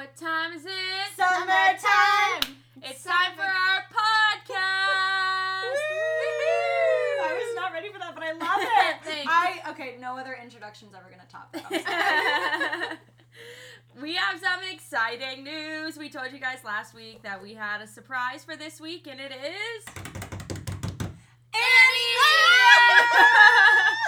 What time is it? Summertime! It's time for our podcast. I was not ready for that, but I love it. Thank I okay. No other introduction's ever gonna top that. we have some exciting news. We told you guys last week that we had a surprise for this week, and it is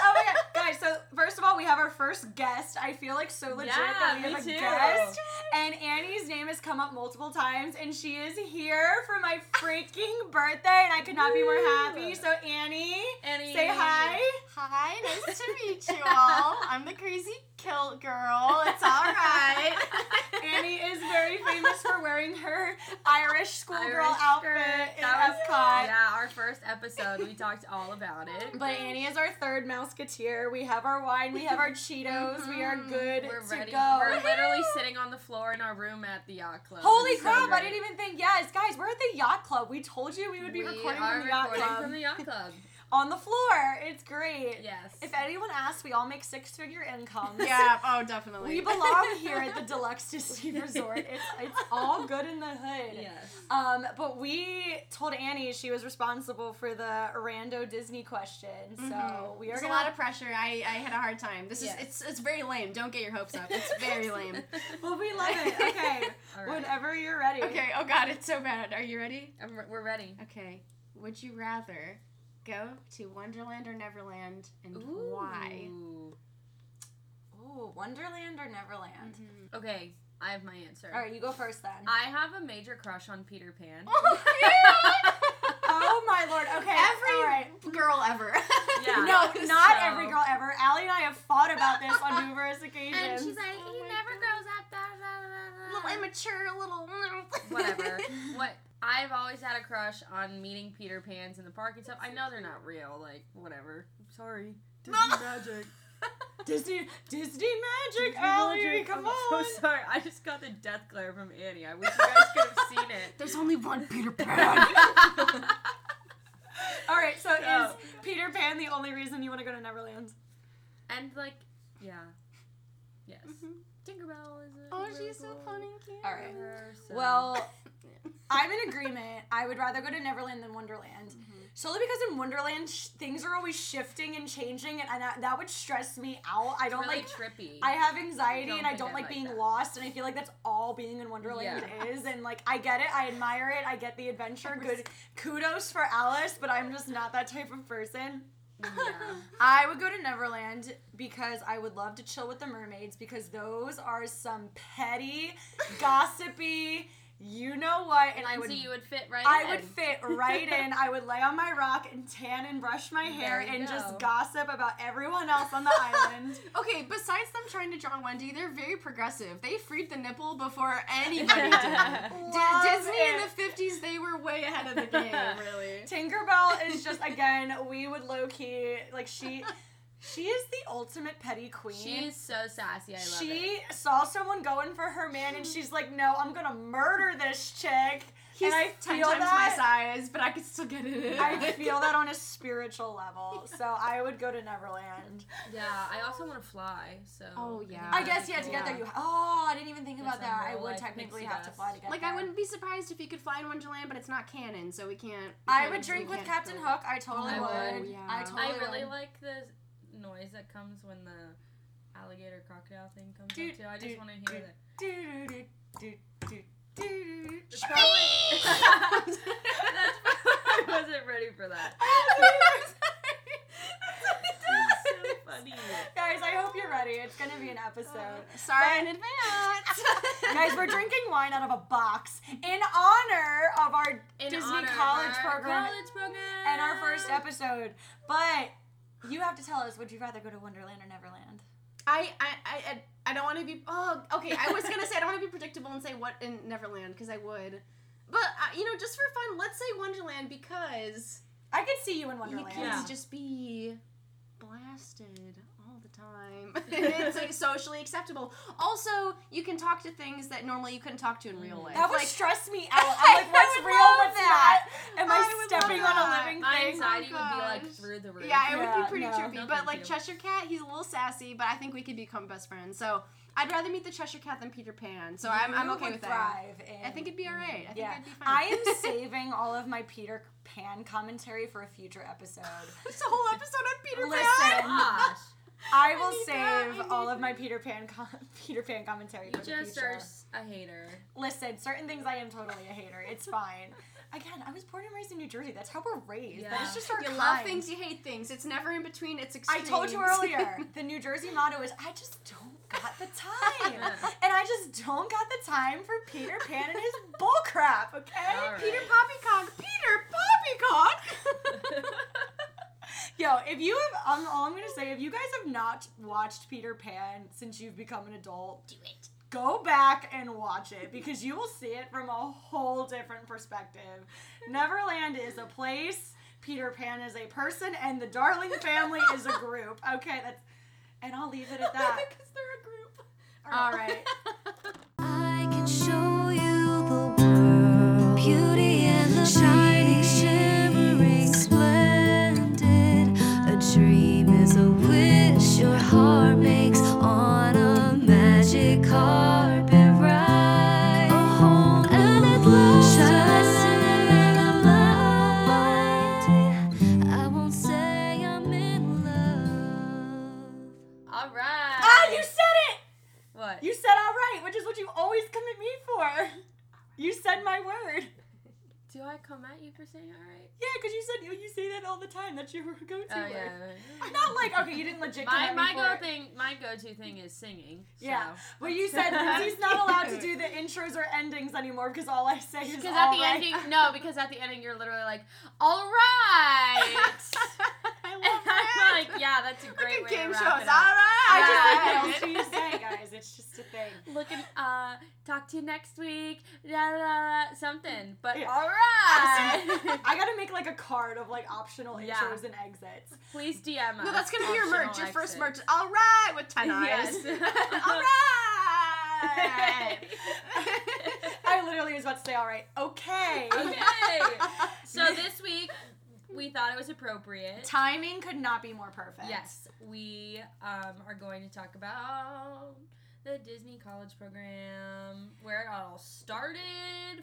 oh my god, guys! So first of all, we have our first guest. I feel like so legit Yeah, that we me have a too. guest. And Annie's name has come up multiple times, and she is here for my freaking birthday, and I could not be more happy. So Annie, Annie. say hi. Hi, nice to meet you all. I'm the crazy kilt girl. It's all right. Annie is very famous for wearing her Irish schoolgirl outfit skirt. in That was- Epcot. Yeah, our first episode, we talked all about it. But Annie is our third Mouseketeer. We have our wine, we have our Cheetos, we are mm-hmm. good We're to ready. go. We're literally sitting on the floor in our room at the yacht club. Holy so crap, I didn't even think, yes, guys, we're at the yacht club. We told you we would be We recording from the yacht recording club. from the yacht club. on the floor. It's great. Yes. If anyone asks, we all make six figure incomes. yeah, oh, definitely. We belong here at the Deluxe Disney Resort. It's it's all good in the hood. yes. Um, but we told Annie she was responsible for the rando Disney question. So Mhm. we are There's a gonna lot of pressure. I, I had a hard time. This Yes. is it's it's very lame. Don't get your hopes up. It's very lame. Well, we love it. Okay. All right. Whenever you're ready. Okay. Oh God, it's so bad. Are you ready? I'm re- we're ready. Okay. Would you rather go to Wonderland or Neverland, and Ooh. why? Ooh, Wonderland or Neverland? Mm-hmm. Okay, I have my answer. All right, you go first then. I have a major crush on Peter Pan. Oh, oh my lord. Okay. Every right. girl ever. Yeah. No, not So- every girl ever. Allie and I have fought about this on numerous occasions. And she's like, Oh he never God. grows up. Da, da, da, da, little da." immature, little Whatever. what I've always had a crush on meeting Peter Pans in the park and stuff. I know they're not real. Like whatever. Sorry. Disney magic. Disney, Disney magic, Allie, come I'm on. So sorry. I just got the death glare from Annie. I wish you guys could have seen it. There's only one Peter Pan. All right, so oh So- is Peter Pan the only reason you want to go to Neverland? and like, yeah, yes. Mm-hmm. Tinkerbell is. A oh, really she's so cool fun and cute. All right. her, so- Well, I'm in agreement. I would rather go to Neverland than Wonderland. Mm-hmm. Solely because in Wonderland sh- things are always shifting and changing, and, and that, that would stress me out. I don't really like. trippy. I have anxiety Don't and I don't like like being that. lost, and I feel like that's all being in Wonderland Yeah. is. And like, I get it, I admire it, I get the adventure. Good kudos for Alice, but I'm just not that type of person. yeah. I would go to Neverland because I would love to chill with the mermaids because those are some petty, gossipy, you know what, and I would so you would fit right I in. would fit right in. I would lay on my rock and tan and brush my hair and go. just gossip about everyone else on the island. Okay, besides them trying to draw Wendy, they're very progressive. They freed the nipple before anybody did. Di- Love Disney in the 50s, they were way ahead of the game, really. Tinkerbell is just again, we would low key like she she is the ultimate petty queen. She is so sassy. I love she it. saw someone going for her man and she's like, No, I'm gonna murder this chick. He's and I 10 feel times that my size, but I could still get it in. I feel that on a spiritual level. So I would go to Neverland. Yeah, I also want to fly. So. Oh, yeah. I that'd guess be yeah, cool. together you oh, I didn't even think about It's that. I would life technically pixie have to fly to get Like, there. I wouldn't be surprised if you could fly in Wonderland, but it's not canon, so we can't. we I can't- would drink with Captain. Hook. I totally I would. would. Oh, yeah. I I totally I really would. like the noise that comes when the alligator crocodile thing comes Dude, up too. I just want to hear that. Do, do, do, do, do, do. It's probably- That's I wasn't ready for that. so funny. Guys, I hope you're ready. It's gonna be an episode. Uh, sorry in advance. Guys, we're drinking wine out of a box in honor of our In Disney college program College program. and our first episode. But you have to tell us: Would you rather go to Wonderland or Neverland? I, I, I, I- I don't want to be. Oh, okay. I was gonna say I don't want to be predictable and say what in Neverland because I would, but uh, you know, just for fun, let's say Wonderland because I could see you in you Wonderland. can Yeah. just be blasted all the time. time. it's like socially acceptable. Also, you can talk to things that normally you couldn't talk to in real mm. life. That would like, stress me out. I'm like, I what's would real? love What's that. not? Am I I, stepping on a that. living My thing? anxiety would be like through the roof. Yeah, it would be pretty no. trippy. No, but like you. Cheshire Cat, he's a little sassy, but I think we could become best friends. So I'd rather meet the Cheshire Cat than Peter Pan. So I'm, I'm okay with that. in- I think it'd be alright. I think yeah, I'd be fine. I am saving all of my Peter Pan commentary for a future episode. It's a whole episode on Peter Listen. Pan. Oh gosh, I oh will need that, save all of my Peter Pan com- Peter Pan commentary you for the just future. are a hater. Listen, certain things I am totally a hater. It's fine. Again, I was born and raised in New Jersey. That's how we're raised. That is just our You kind. love things, you hate things. It's never in between. It's extreme. I told you earlier. The New Jersey motto is I just don't got the time. and I just don't got the time for Peter Pan and his bullcrap, okay? Right. Peter Poppycock. Peter Poppycock. Yo, if you have, um, all I'm gonna say, if you guys have not watched Peter Pan since you've become an adult, Do it. go back and watch it because you will see it from a whole different perspective. Neverland is a place, Peter Pan is a person, and the Darling family is a group. Okay, that's, and I'll leave it at that. Because they're a group. All right. I can show you the world. Beauty and the shining, for saying all right? Yeah, because you said you, you say that all the time. That's your go-to Oh word. yeah. Not like okay, you didn't legit. My my go it. thing my go to thing is singing. So. Yeah. Well, you said Lindsay's not allowed to do the intros or endings anymore because all I say is Because at the right. ending, no, because at the ending you're literally like, all right. I love that. like, yeah, that's a great like way game to wrap it all right. I just Yeah. like what do you say, guys? It's just a thing. Looking, uh, talk to you next week. La la la, something. But Yeah. all right. I gotta make like a card of like optional Yeah. intros and exits. Please DM us. No, that's gonna be your merch. Your first merch. All right, with ten eyes. Yes. all right. I literally was about to say, all right, okay. okay. So this week we thought it was appropriate. Timing could not be more perfect. Yes, we um, are going to talk about the Disney College Program, where it all started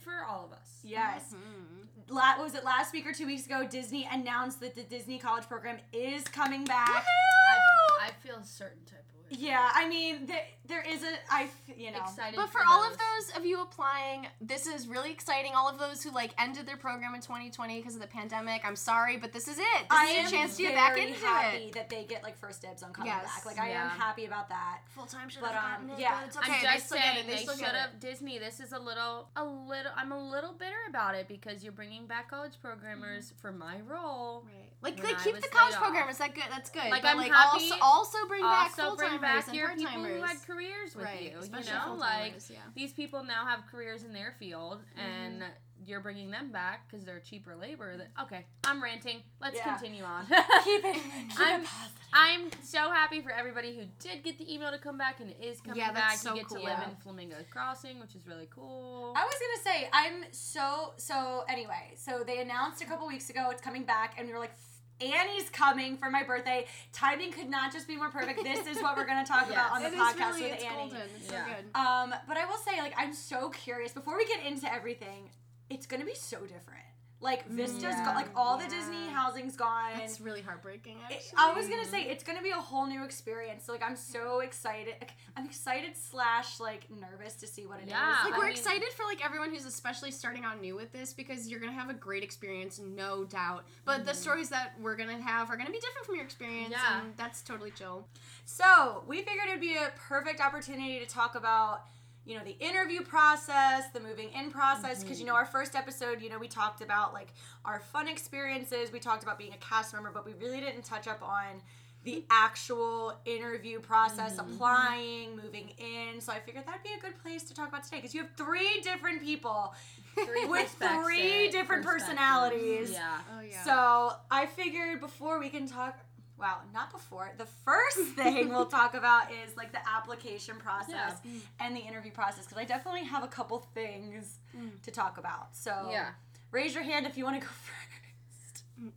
for all of us. Yes. Mhm. La- was it last week or two weeks ago? Disney announced that the Disney College Program is coming back. I, I feel a certain type of way. Yeah, I mean, there, there is a, I, f- you know. Excited But for all of those of you applying, this is really exciting. All of those who like ended their program in 2020 because of the pandemic, I'm sorry, but this is it. This I is am your chance to very get back into happy it. that they get like first dibs on coming Yes. back. Like I am happy about that. Full time should But, have um, gotten it, yeah. but it's okay. I'm just still saying. They, they should have Disney. This is a little, a little. I'm a little bitter about it because you're bringing back college programmers for my role. Right. Like, when like keep the college program. Is that good? That's good. Like, but I'm like happy- also also bring back full timers and part people who had careers with Right, you. You know, like yeah. these people now have careers in their field, and Mm-hmm. you're bringing them back because they're cheaper labor. That okay, I'm ranting. Let's Yeah. continue on. Keep it, keep I'm- it. I'm so happy for everybody who did get the email to come back and is coming Yeah, back. that's so you get cool. to live in Flamingo Crossing, which is really cool. I was gonna say I'm so so. Anyway, so they announced a couple weeks ago it's coming back, and we were like, Annie's coming for my birthday. Timing could not just be more perfect. This is what we're gonna talk about on the It is podcast really, with it's Annie. golden. It's Yeah. so good. Um, but I will say, like, I'm so curious. Before we get into everything, it's gonna be so different. Like Vista's Yeah. gone. Like all the Disney housing's gone. It's really heartbreaking. It- Actually. I was gonna say it's gonna be a whole new experience. So like I'm so excited. like, I'm excited slash like nervous to see what it is. Yeah. like I we're mean- excited for like everyone who's especially starting out new with this because you're gonna have a great experience, no doubt. But the mm-hmm. stories that we're gonna have are gonna be different from your experience, Yeah. and that's totally chill. So we figured it'd be a perfect opportunity to talk about, you know, the interview process, the moving in process, because you know mm-hmm. our first episode, you know, we talked about like our fun experiences. We talked about being a cast member, but we really didn't touch up on the mm-hmm. actual interview process, mm-hmm. applying, moving in. So I figured that'd be a good place to talk about today, because you have three different people Three with three different personalities. Yeah. Oh yeah. So I figured before we can talk, wow, not before. The first thing we'll talk about is like the application process mm. and the interview process because I definitely have a couple things mm. to talk about. So Yeah. raise your hand if you want to go first.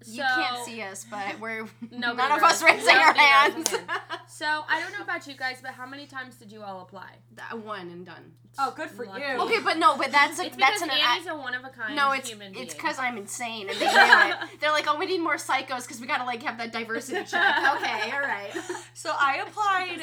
You can't see us, but we're none of us raising our nobody raised hands. hand. So I don't know about you guys, but how many times did you all apply? That one and done. Oh, good for Lucky. you. Okay, but no, but that's a, It's that's because an Annie's a one of a kind no, it's human it's because I'm insane and they knew it. They're like, oh, we need more psychos because we gotta like have that diversity check. Okay, all right. So I applied.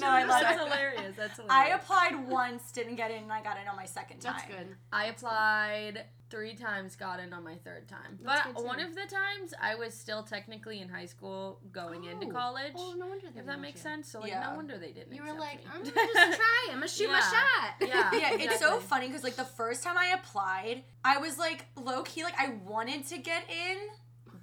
No, I love That's it. hilarious. That's hilarious. I applied once, didn't get in, and I got in on my second time. That's good. I applied three times, got in on my third time. That's but one of the times, I was still technically in high school going into Oh. college. Oh, no wonder they if didn't that makes want sense. So like, Yeah. no wonder they didn't. You You were like, me. I'm gonna just try. I'm gonna shoot my shot. Yeah. yeah, it's so funny because like the first time I applied, I was like low key like I wanted to get in,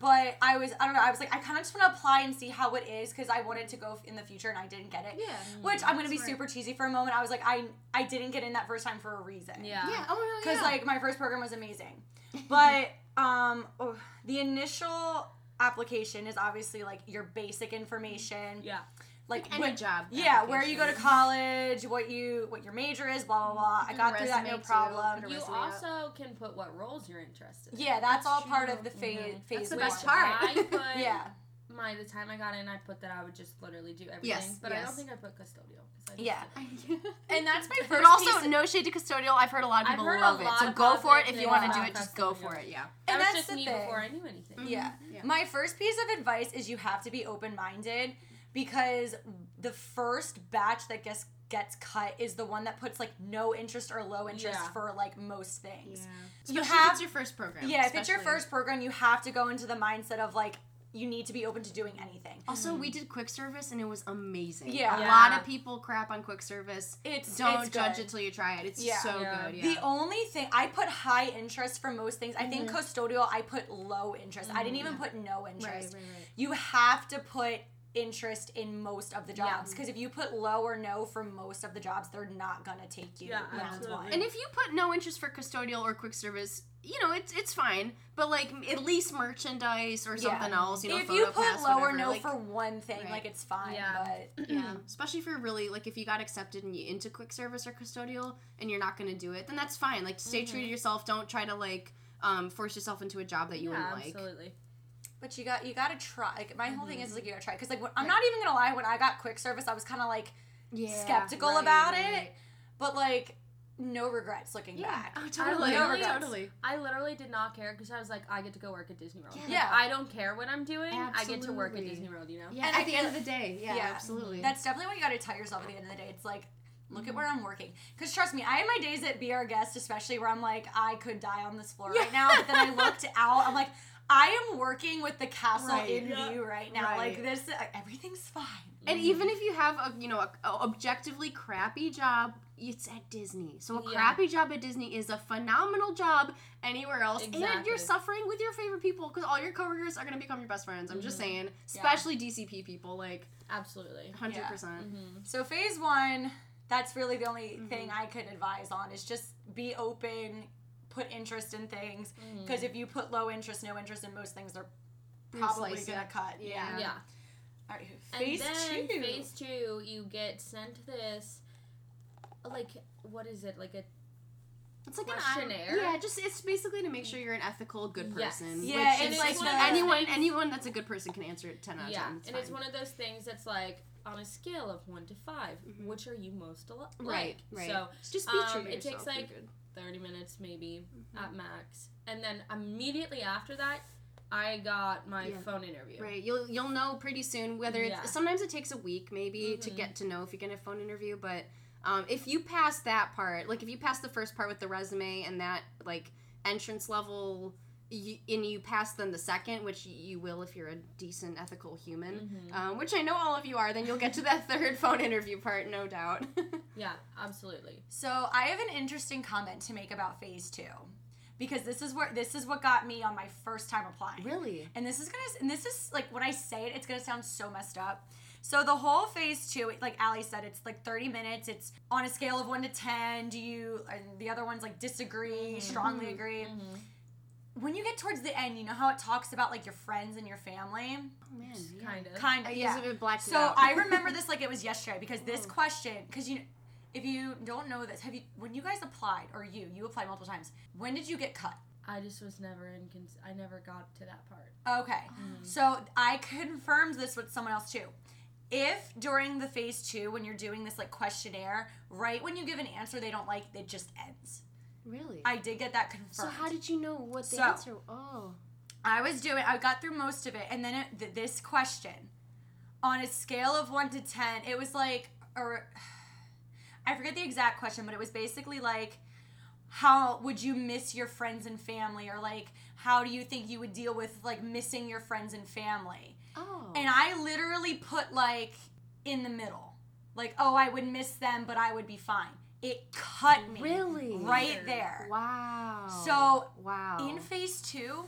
but I was I don't know I was like I kind of just want to apply and see how it is because I wanted to go in the future and I didn't get it. Yeah. Which I'm gonna be Smart. super cheesy for a moment. I was like I I didn't get in that first time for a reason. Yeah. Yeah. Oh no. Because yeah. like my first program was amazing, but um oh, the initial application is obviously like your basic information Yeah. Like any what- job. yeah, where you go to college, what you what your major is, blah blah blah. I got through that no problem. You resume up. also can put what roles you're interested in. Yeah, that's, That's all part of the phase. Mhm. Phase That's the one. best part. I put Yeah, my the time I got in, I put that I would just literally do everything. Yes, But I don't think I put custodial. 'cause I just Yeah. didn't. and that's my first. But also, piece- no shade to custodial. I've heard a lot of people love it. So go for it if you want to do it. Just go for it. Yeah. And that's just the me thing. before I knew anything. Yeah. Yeah. My first piece of advice is you have to be open minded because the first batch that gets gets cut is the one that puts like no interest or low interest Yeah. for like most things. Especially You if have- it's your first program. Yeah, if it's your first program, you have to go into the mindset of like you need to be open to doing anything. Also, we mm. did quick service and it was amazing. Yeah. A Yeah. lot of people crap on quick service. It's Don't it's judge good. it till you try it. It's Yeah. so Yeah. good. Yeah. The only thing I put high interest for most things. I think mm-hmm. custodial I put low interest. I didn't even mm-hmm. put no interest. right, right. You have to put interest in most of the jobs because if you put low or no for most of the jobs, they're not gonna take you Yeah, round absolutely. one. And if you put no interest for custodial or quick service, you know it's it's fine. But like at least merchandise or Yeah. something else. You know, if you put pass, low or no like- for one thing, Right. like it's fine. Yeah. But yeah, especially if you're really like if you got accepted and you into quick service or custodial and you're not gonna do it, then that's fine. Like stay true to yourself. Don't try to like um, force yourself into a job that you yeah, wouldn't like. absolutely. But you got you gotta try. Like my whole thing is like mm-hmm. you gotta try because like when, I'm Right. not even gonna lie. When I got quick service, I was kind of like Yeah, skeptical right, about right, it, but like no regrets looking Yeah. back. Oh, I totally. literally- totally. I literally did not care because I was like, I get to go work at Disney World. Yeah. Like, Yeah. I don't care what I'm doing. I get to work at Disney World. You know. Yeah. And at I the end of the day, yeah, Yeah. absolutely. That's definitely what you gotta tell yourself at the end of the day. It's like, look at mm-hmm. where I'm working. Because trust me, I had my days at Be Our Guest, especially where I'm like, I could die on this floor right now. But then I looked out, I'm like, I am working with the castle Right. in Yeah. view right now. Right. Like this, everything's fine. And even if you have a you know a, a objectively crappy job, it's at Disney. So a Yeah. crappy job at Disney is a phenomenal job anywhere else, and you're suffering with your favorite people because all your coworkers are gonna become your best friends. I'm just Mhm. saying, especially DCP people, like Absolutely. hundred percent. Mm-hmm. So phase one, that's really the only Mm-hmm. thing I could advise on is just be open, put interest in things. Mm-hmm. Because if you put low interest, no interest in most things, they're probably gonna cut. Yeah. Yeah. All right, And phase then two. phase two, you get sent this, like, what is it? Like a It's like Questionnaire? An, yeah, just it's basically to make sure you're an ethical, good Yes. person. Yeah, which it's is like one the- of those anyone anyone that's a good person can answer it ten out of yeah, ten. It's and it's one of those things that's like on a scale of one to 5 which are you most al- like? right, right. So just be true um, to it takes, yourself, you're like, good. thirty minutes maybe Mm-hmm. at max, and then immediately after that, I got my Yeah. phone interview. Right, you'll you'll know pretty soon whether it's Yeah. sometimes it takes a week maybe to Mhm. get to know if you're a phone interview, but um, if you pass that part, like if you pass the first part with the resume and that like entrance level, you, and you pass then the second, which you will if you're a decent ethical human, Mhm. um, which I know all of you are, then you'll get to that third phone interview part, no doubt. Yeah, absolutely. So I have an interesting comment to make about phase two, because this is where this is what got me on my first time applying. really? And this is gonna and this is like when I say it, it's gonna sound so messed up. So the whole phase two, like Allie said, it's like 30 minutes. It's on a scale of one to ten. Do you and the other one's like disagree, strongly agree. When you get towards the end, you know how it talks about like your friends and your family? Oh man, yeah. Kind of. Kind of. use Yeah. it blacked So out. I remember this like it was yesterday because this question, because you, if you don't know this, have you when you guys applied or you you applied multiple times? When did you get cut? I just was never in. Cons- I never got to that part. Okay, Mm-hmm. so I confirmed this with someone else too. If during the phase two, when you're doing this like questionnaire, right when you give an answer they don't like, it just ends. Really. I did get that confirmed. so how did you know what the So- answer? Oh, I was doing, I got through most of it, and then it, th- this question, on a scale of one to ten, it was like, or I forget the exact question, but it was basically like, how would you miss your friends and family, or like, how do you think you would deal with like missing your friends and family? oh. And I literally put like in the middle, like, oh, I would miss them, but I would be fine. It cut me Really? right there. wow. So, wow. In phase two,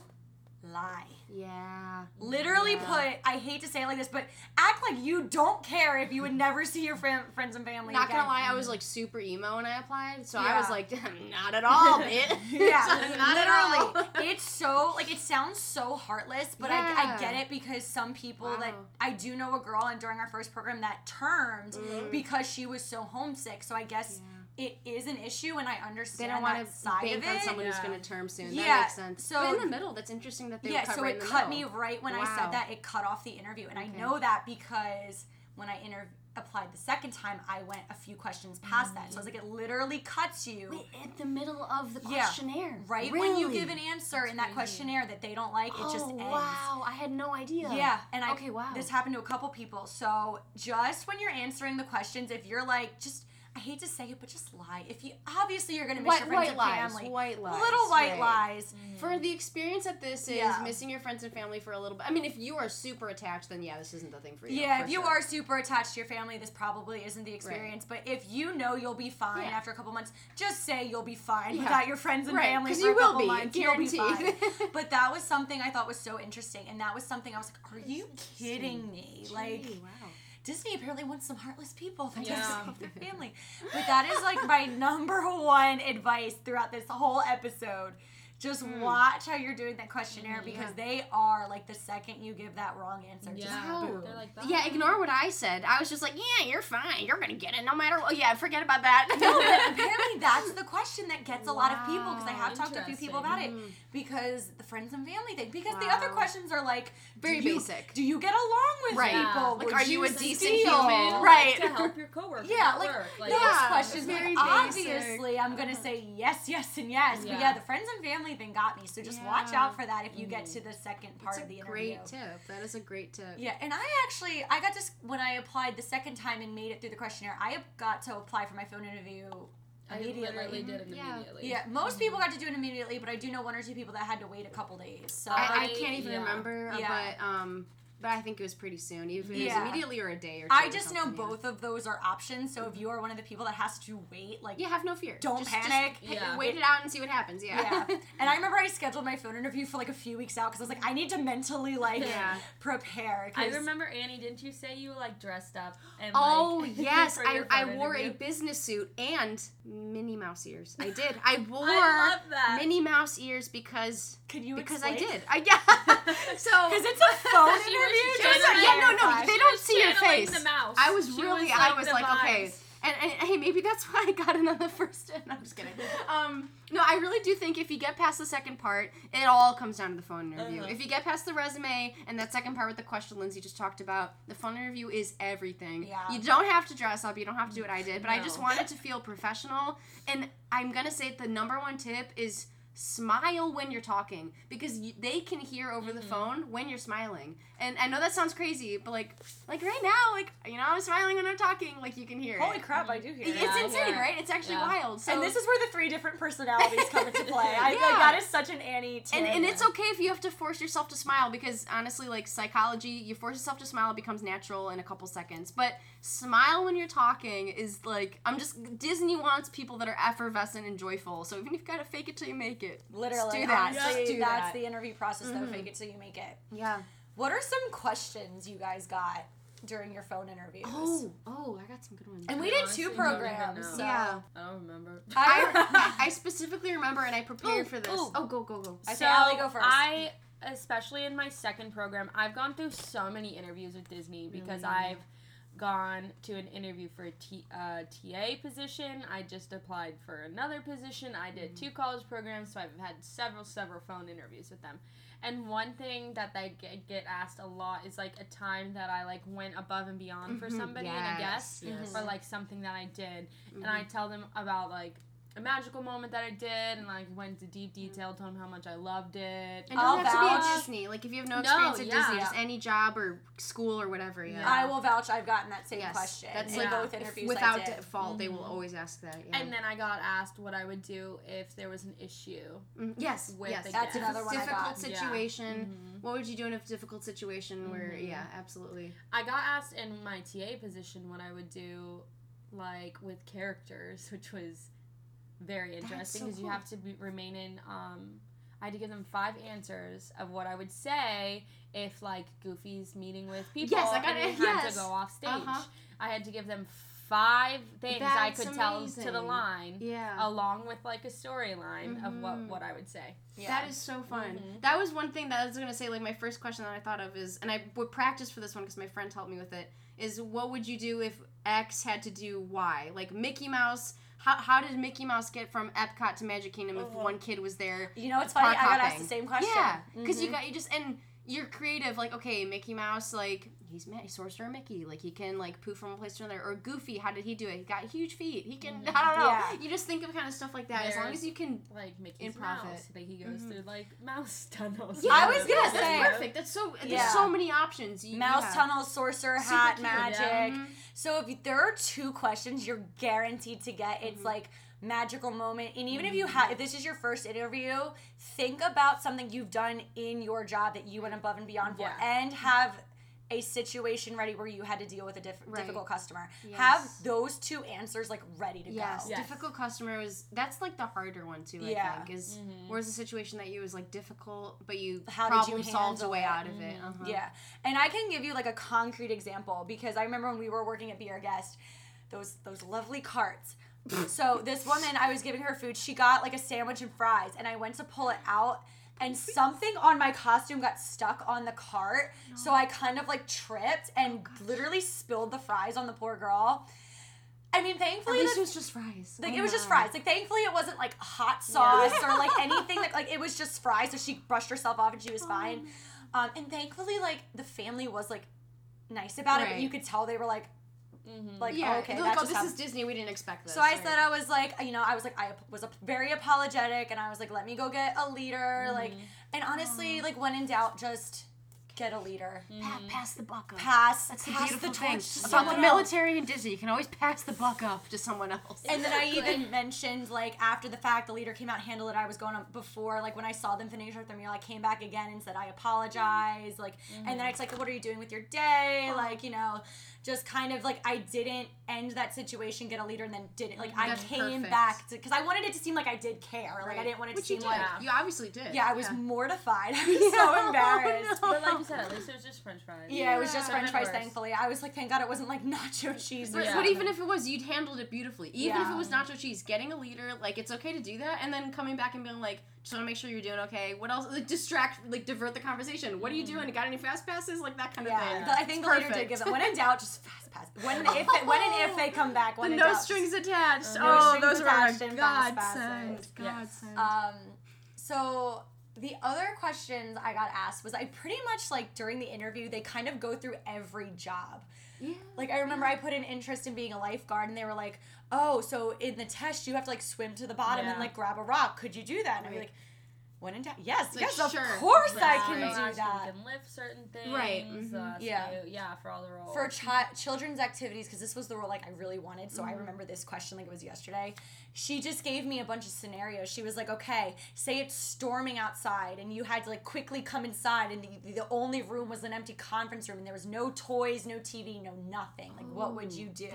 lie. yeah. literally Yeah. put I hate to say it like this, but act like you don't care if you would never see your fam- friends and family. Not again. gonna lie, I was like super emo when I applied, so I was like, not at all, bitch. Yeah, not at all. literally. it's so like it sounds so heartless, but I, I get it because some people that I do know a girl and during our first program that turned Mm. because she was so homesick. So I guess it is an issue, and I understand. They understand don't want want to to side bank of on it. someone who's going to term soon. Yeah, That makes sense. so- but in the middle, that's interesting that they yeah, cut so right it in the cut middle. me right when I said that. It cut off the interview, and I know that because when I inter- applied the second time, I went a few questions past that. So I was like, it literally cuts you. Wait, in the middle of the questionnaire. Yeah. questionnaire. Right really? when you give an answer in that crazy. questionnaire that they don't like, it oh, just ends. wow! I had no idea. Yeah, and I Okay, wow. this happened to a couple people. So just when you're answering the questions, if you're like, just I hate to say it, but just lie. If you obviously you're gonna miss White, your friends and lies. family, White lies. little white right. lies. For the experience that this is, Yeah. missing your friends and family for a little bit. I mean, if you are super attached, then yeah, this isn't the thing for you. Yeah, for if you sure. are super attached to your family, this probably isn't the experience. But if you know you'll be fine Yeah. after a couple months, just say you'll be fine Yeah. without your friends and Right, family for you a will couple be, months. You'll be guaranteed. fine. but that was something I thought was so interesting, and that was something I was like, "Are you kidding me?" Like. Wow. Disney apparently wants some heartless people that Yeah. doesn't love their family. But that is like my number one advice throughout this whole episode. Just hmm. watch how you're doing that questionnaire because they are like the second you give that wrong answer. Just Yeah, boom. they're like. Yeah, ignore what I said. I was just like, yeah, you're fine. You're gonna get it no matter what. Yeah, forget about that. No, but apparently that's the question that gets a lot of people because I have talked to a few people about it because the friends and family thing. Because the other questions are like Very do you- basic. Do you get along with Right. people? Like, Would are you a decent steal? human? Like Right. To help your coworkers. Yeah, at like work. those Yeah, questions. it's very like, basic. obviously, I'm gonna say yes, yes, and yes. But Yeah. yeah, the friends and family thing got me. So just watch out for that if you get to the second part That's of the a interview. great tip. That is a great tip. Yeah, and I actually I got to when I applied the second time and made it through the questionnaire. I got to apply for my phone interview I immediately. literally did it Yeah. immediately. Yeah, most people got to do it immediately, but I do know one or two people that had to wait a couple days. So I, I I- can't even yeah. remember, Yeah. but um, but I think it was pretty soon. Either it was Yeah. immediately or a day or two. I just know yeah. both of those are options. So if you are one of the people that has to wait, like Yeah, have no fear. Don't Just- panic. Just Yeah. Wait it out and see what happens. Yeah. yeah. And I remember I scheduled my phone interview for like a few weeks out because I was like, I need to mentally like Yeah. prepare. I remember Annie. Didn't you say you like dressed up? And, Oh like, yes, I, I phone wore a business suit and Minnie Mouse ears. I did. I wore I love that. Minnie Mouse ears because Could you because I did. I yeah. so Because it's a phone Was just channeling- yeah, no, no, they don't was see your face. The mouse. I was She really, I was like, okay. And, and hey, maybe that's why I got the first. No, I'm just kidding. Um, no, I really do think if you get past the second part, it all comes down to the phone interview. Uh-huh. If you get past the resume and that second part with the question Lindsay just talked about, the phone interview is everything. Yeah. You don't have to dress up. You don't have to do what I did, but I just wanted to feel professional. And I'm gonna say the number one tip is smile when you're talking because you, they can hear over the mm-hmm. phone when you're smiling. And I know that sounds crazy, but like like right now, like you know, I'm smiling when I'm talking, like you can hear Holy it. crap, I do hear It's. Yeah, insane, yeah. right? It's actually Yeah. wild. So and this is where the three different personalities come into play. I, like, Yeah. that is such an Annie and, and it's okay if you have to force yourself to smile because honestly like psychology you force yourself to smile it becomes natural in a couple seconds but smile when you're talking is like i'm just disney wants people that are effervescent and joyful so even if you gotta fake it till you make it Literally, do that. honestly, Just do that's that. the interview process though. Mhm. Fake it till you make it. yeah What are some questions you guys got during your phone interviews? Oh, oh, I got some good ones. And we did two programs. So. Yeah. I don't remember. I, I specifically remember, and I prepared Ooh, for this. ooh. Oh, go, go, go. I say Allie go first. I, especially in my second program, I've gone through so many interviews with Disney because. I've gone to an interview for a T, uh, TA position. I just applied for another position. I did Mm. two college programs, so I've had several, several phone interviews with them. And one thing that they get, get asked a lot is like a time that I like went above and beyond for Mhm. somebody and a guest Yes. or like something that I did and Mm-hmm. I tell them about like a magical moment that I did and like went into deep detail, told him how much I loved it. It I'll doesn't have to be at Disney. Like if you have no No, experience at yeah. Disney, just any job or school or whatever. Yeah. Yeah. I will vouch. I've gotten that same Yes, question. that's in like- both interviews. without I did. default, they will Mhm. always ask that. Yeah. And then I got asked what I would do if there was an issue. Mm, yes, with yes. the That's guest. another one I difficult got. Yeah. situation. What would you do in a difficult situation where? Mhm. Yeah, absolutely. I got asked in my TA position what I would do, like with characters, which was very interesting so because you have to be, remain in. Um, I had to give them five answers of what I would say if like Goofy's meeting with people Yes, I got and it, he had yes. to go off stage. Uh-huh. I had to give them five things I That's could tell to the line. Yeah. Along with like a storyline of what, Mhm. what I would say. Yeah. That is so fun. Mhm. That was one thing that I was gonna say. Like my first question that I thought of is, and I would practice for this one because my friend helped me with it. Is what would you do if X had to do Y? Like Mickey Mouse. How, how did Mickey Mouse get from Epcot to Magic Kingdom if Mhm. one kid was there? You know what's funny? I got asked the same question. Yeah, because you Mhm. got you just and you're creative. Like okay, Mickey Mouse, like he's ma- he's sorcerer Mickey, like he can like poof from one place to another. Or Goofy, how did he do it? He got huge feet. He can Mhm. I don't know. Yeah. You just think of kind of stuff like that. as long as you can. Like Mickey's Improv mouse. it. Like he goes Mhm. through like mouse tunnels. Yeah, I was gonna yes, say- that's perfect. That's so. There's Yeah. so many options. You, Mouse yeah. tunnel, sorcerer Super hat, cute, magic. yeah. So if there are two questions you're guaranteed to get, it's Mhm. like magical moment. And even if Mm-hmm. you have, if this is your first interview, think about something you've done in your job that you went above and beyond for, Yeah. and have a situation ready where you had to deal with a diff- Right. difficult customer. Yes. Have those two answers like ready to Yes, go. Yes. difficult customer is that's like the harder one too. I Yeah. think is Mhm. where's a situation that you was like difficult, but you How did you problem solved a way it? out of it. Mhm. Uh-huh. Yeah. And I can give you like a concrete example because I remember when we were working at Be Our Guest, those those lovely carts. so this woman, I was giving her food. She got like a sandwich and fries, and I went to pull it out, and something on my costume got stuck on the cart. So I kind of like tripped and literally spilled the fries on the poor girl. I mean, At thankfully, least the- it was just fries. like Oh it was just fries. Like thankfully it wasn't like hot sauce or like anything that like it was just fries. So she brushed herself off and she was fine. Um, and thankfully like the family was like nice about it, but you could tell they were like Mhm. like Yeah, oh, okay, like, oh, this happened. is Disney. We didn't expect this. So I Right. said I was like, you know, I was like, I was a, very apologetic, and I was like, let me go get a leader, like, and honestly, like, when in doubt, just get a leader, Pa- Mhm. pass the buck up. pass, That's the pass beautiful the thing torch about someone the else. military and Disney. You can always pass the buck up to someone else. And then I even mentioned like after the fact, the leader came out and handled it. I was going up before, like when I saw them finish with their meal, I came back again and said I apologize. Like, and then it's like, what are you doing with your day? Like, you know, just kind of like I didn't end that situation, get a leader, and then didn't like I came perfect. back to because I wanted it to seem like I did care. Like I didn't want it to Which you seem did. like You obviously did. yeah, I was mortified. I was so oh, embarrassed. But like you said, at least it was just French fries. Yeah, it was just Yeah. French fries. Worse. Thankfully, I was like, thank God it wasn't like nacho cheese. But, Yeah. but even if it was, you'd handled it beautifully. Even if it was nacho cheese, getting a leader, like it's okay to do that, and then coming back and being like, just want to make sure you're doing okay. What else? Like distract, like divert the conversation. What are you doing? Got any fast passes? Like that kind of Yeah, thing. the- I think the leader did give it. When in doubt, just fast pass. When if they, when and if they come back, when The no doubt, strings attached. No oh, strings those attached are a and fast godsend. Godsend. Um, so the other questions I got asked was I pretty much like during the interview they kind of go through every job. Yeah. Like I remember I put an interest in being a lifeguard and they were like, "Oh, so in the test you have to like swim to the bottom and like grab a rock. Could you do that?" And I'd be like, "When in doubt, yes, Like, yes, of sure. course I can they do that." You can lift certain things. Right, mhm. Uh, so Yeah. you- yeah, for all the roles. for chi- children's activities because this was the role like I really wanted. So I Mm-hmm. remember this question like it was yesterday. She just gave me a bunch of scenarios. She was like, "Okay, say it's storming outside and you had to like quickly come inside and the, the only room was an empty conference room and there was no toys, no TV, no nothing. Like what would you do?"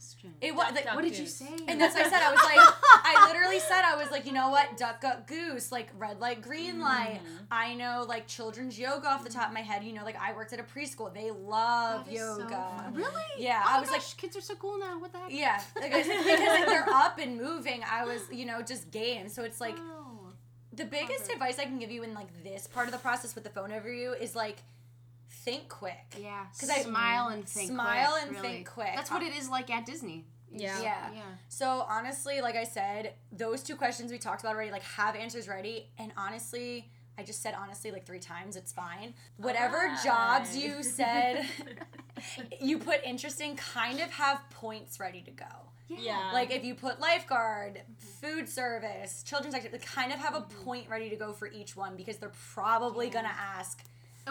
That's a fun question. It was Duck, like duck, what did you say? and that's what I said. I was like, I literally said, I was like, you know what, duck, duck, goose, like red light, green light. Mm-hmm. I know like children's yoga off the top of my head. You know, like I worked at a preschool. They love is so yoga. Really? Yeah, Oh I was gosh, kids are so cool now. What the heck? Yeah, like I said, because like, they're up and moving. I was, you know, just game. So it's like Oh. the biggest advice I can give you in like this part of the process with the phone over you is like think quick. Yeah, 'Cause I- smile and think. Quick. Smile quick, and really. think quick. That's what it is like at Disney. Yeah. Yeah. Yeah. So honestly, like I said, those two questions we talked about already, like have answers ready. And honestly, I just said honestly like three times. It's fine. Whatever Alright. jobs you said you put interesting, kind of have points ready to go. Yeah. Like if you put lifeguard, food service, children's activity, kind of have a mm-hmm. point ready to go for each one because they're probably Yeah. gonna ask.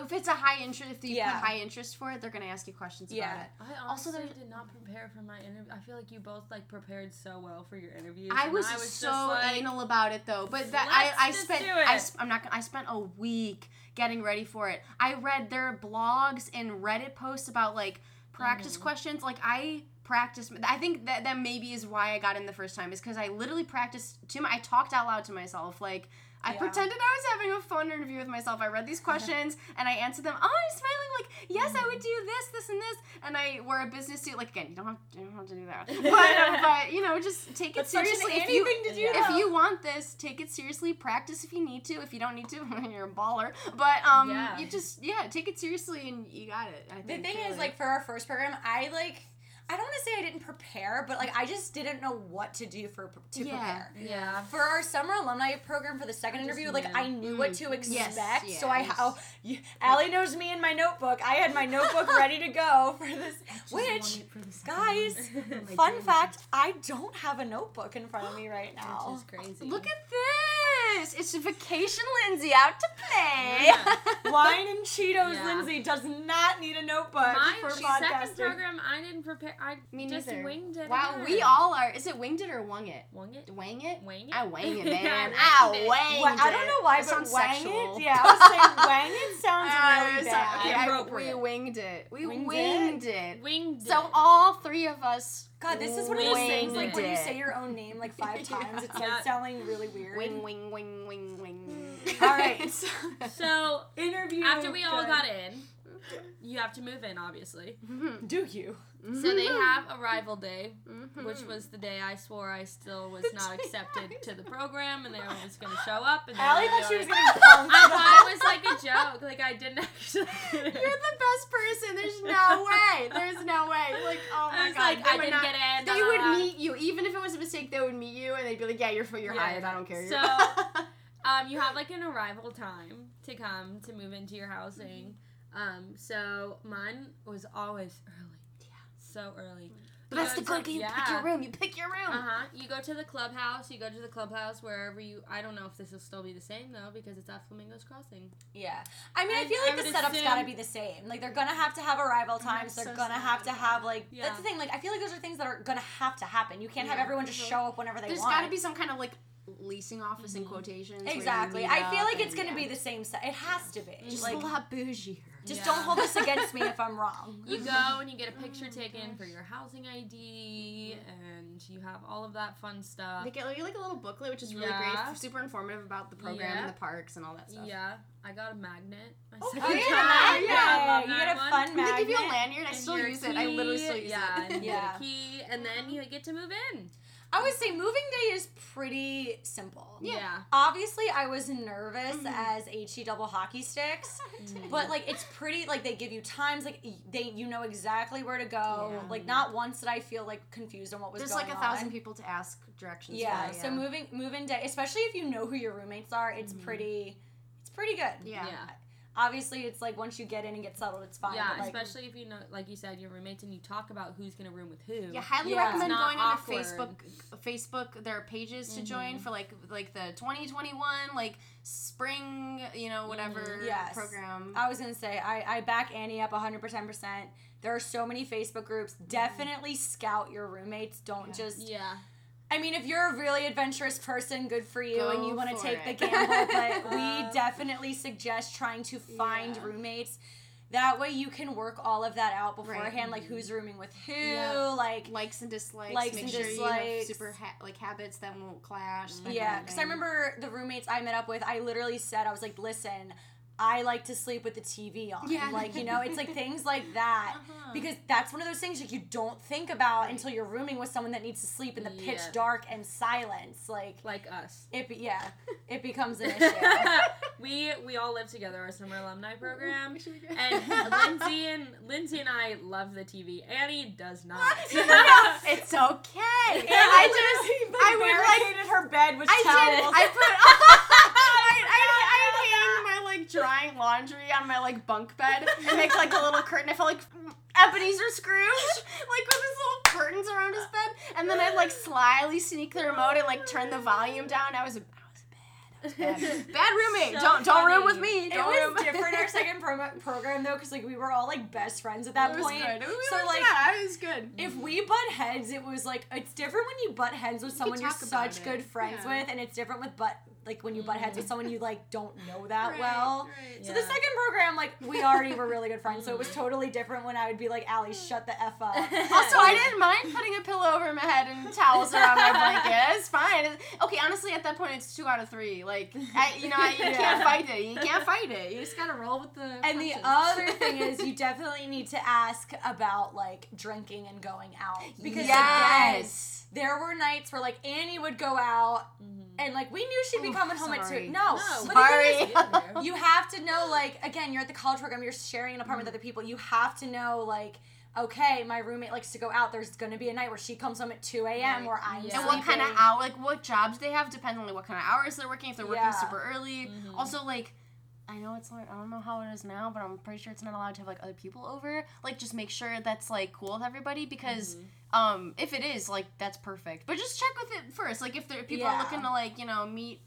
If it's a high interest, if you Yeah. put high interest for it, they're gonna ask you questions Yeah. about it. I Also, also did not prepare for my interview. I feel like you both like prepared so well for your interviews. I and was, just so like, anal about it though, but that I, I spent I sp- I'm not I spent a week getting ready for it. I read their blogs and Reddit posts about like practice Mm-hmm. questions. Like I practiced. I think that that maybe is why I got in the first time is because I literally practiced to my. I talked out loud to myself like. I Yeah. pretended I was having a phone interview with myself. I read these questions and I answered them. Oh, I'm smiling like, yes, I would do this, this, and this. And I wore a business suit. Like again, you don't have, you don't have to do that. But, uh, but you know, just take it That's seriously. If you to do, if you want this, take it seriously. Practice if you need to. If you don't need to, you're a baller. But um, Yeah. you just yeah, take it seriously and you got it. I The think, thing is, like for our first program, I like. I don't want to say I didn't prepare, but like I just didn't know what to do for to Yeah. prepare. Yeah. For our summer alumni program for the second I just interview, like. I knew what to mm-hmm. expect, Yes, so I yes. how oh, you, Allie knows me in my notebook. I had my notebook ready to go for this. Which, for guys, oh fun fact, I don't have a notebook in front of me right now. Which is crazy. Look at this! It's a vacation Lindsay out to play. Yeah. Wine and Cheetos, Yeah. Lindsay does not need a notebook my for second program, I didn't prepare. I Me just neither. winged it. Wow, again. we all are. Is it winged it or wung it? wing it. Wang it? Wing it. I wang it, man. wanged I it. wanged I don't know why, That but sounds wang sexual. it. Yeah, I was saying wang it sounds Uh, really bad. okay, I- we winged it. We Winged winged, it. Winged So it. all three of us. God, this is one of those things like winged when you say your own name like five times, it starts Yeah. sounding really weird. Wing, wing, wing, wing, wing. All right. so- So interview. after we all good. got in, you have to move in, obviously. do you? So they have arrival day, Mhm. which was the day I swore I still was not accepted to the program, and they were just gonna show up. And Allie I'd thought she was like- getting punked. I thought it was like a joke. Like I didn't actually. You're the best person. There's no way. There's no way. Like, oh my I was god. like, they I would didn't not- get in. They da, da, would da. meet you, even if it was a mistake. They would meet you, and they'd be like, "Yeah, you're you're Yeah. hired. I don't care." So, Um, you have like an arrival time to come to move into your housing. Um, so mine was always early. Yeah. So early. but that's the good. You pick your room. You pick your room. Uh huh. You go to the clubhouse. You go to the clubhouse wherever you. I don't know if this will still be the same though because it's at Flamingos Crossing. Yeah. I mean, I, I- feel I like the would setup's assume- gotta be the same. Like, they're gonna have to have arrival times. They're gonna sad have to have, like, Yeah. that's the thing. Like, I feel like those are things that are gonna have to happen. You can't have everyone just show up whenever they There's want. There's got to be some kind of like leasing office in quotations. Exactly. I feel like it's gonna yeah. be the same set. It has to be. Just like, a lot bougie. Just Yeah. don't hold this against me if I'm wrong. You go and you get a picture oh taken for your housing ID, and you have all of that fun stuff. They get you like a little booklet, which is really Yeah. great, super informative about the program Yeah. and the parks and all that stuff. Yeah, I got a magnet. My Oh, second yeah, time. yeah, I love you that get a one. fun Did they give you a lanyard? I still your use it. I literally still use yeah, it. and you Yeah. get a key, and then you get to move in. I would say moving day is pretty simple. Yeah. Obviously, I was nervous Mhm. as HE double hockey sticks, but like it's pretty. Like they give you times, like they you know exactly where to go. Yeah. Like not once did I feel like confused on what was There's going like a on. thousand people to ask directions. Yeah, for, so moving moving day, especially if you know who your roommates are, it's Mhm. pretty. It's pretty good. Yeah. Yeah. Obviously, it's like once you get in and get settled, it's fine. Yeah, like, especially if you know, like you said, your roommates, and you talk about who's gonna room with who. Yeah, highly Yeah. recommend going on awkward. Facebook. Facebook, there are pages to join Mhm. for like like the 2021 like spring, you know, whatever Mhm. Yes. program. I was gonna say I, I back Annie up 100 percent There are so many Facebook groups. Definitely scout your roommates. Don't Yeah. just. Yeah. I mean, if you're a really adventurous person, good for you, and you want to take it. the gamble. But we definitely suggest trying to find Yeah. roommates. That way you can work all of that out Right. beforehand, like who's rooming with who, Yeah. like likes and dislikes. Likes make and sure you have super ha- like habits that won't clash. Yeah, because I remember the roommates I met up with, I literally said, I was like, listen, I like to sleep with the TV on. Yeah. Like, you know, it's like things like that. Uh-huh. Because that's one of those things like you don't think about until you're rooming with someone that needs to sleep in the pitch dark and silence. Like like us. it be, yeah, it becomes an issue. we we all live together our summer alumni program, and Lindsay and Lindsay and I love the TV. Annie does not. it's okay. I just I would like her bed with I did. towels. I put. I, I, I my like drying laundry on my like bunk bed and make like a little curtain. I felt like Ebenezer Scrooge, like with his little curtains around his bed, and then I'd like slyly sneak the remote and like turn the volume down. I was, was bad. Bad. Bad roommate. So don't don't room with me. It Don't was room. different our second pro- program though, because like we were all like best friends at that It was point. good. It was, so like yeah, it was good. if we butt heads, it was like it's different when you butt heads with someone you're such it. good friends Yeah. with, and it's different with butt like when you butt heads with someone you like don't know that Right, well. right. So the second program, like we already were really good friends, so it was totally different when I would be like, "Allie, shut the f up." Also, I didn't mind putting a pillow over my head and towels around my blanket. It's fine. Okay, honestly, at that point, it's two out of three. Like, I, you know, I, you Yeah. can't fight it. You can't fight it. You just gotta roll with the. And the other thing is, you definitely need to ask about like drinking and going out because again, yes. there were nights where like Annie would go out Mhm. And like we knew she'd be Oof, coming home at two. No, No, but sorry. thing is, you have to know like again you're at the college program you're sharing an apartment with other people you have to know like okay my roommate likes to go out there's gonna be a night where she comes home at 2 a.m Right. where i'm Yeah. And what kind of sleeping. hour, like what jobs they have, depending on what kind of hours they're working. If they're working Yeah. super early, Mhm. also like. I know it's like I don't know how it is now, but I'm pretty sure it's not allowed to have like other people over. Like, just make sure that's like cool with everybody because, um, if it is, like, that's perfect. But just check with it first. Like, if there if people Yeah. are looking to like you know meet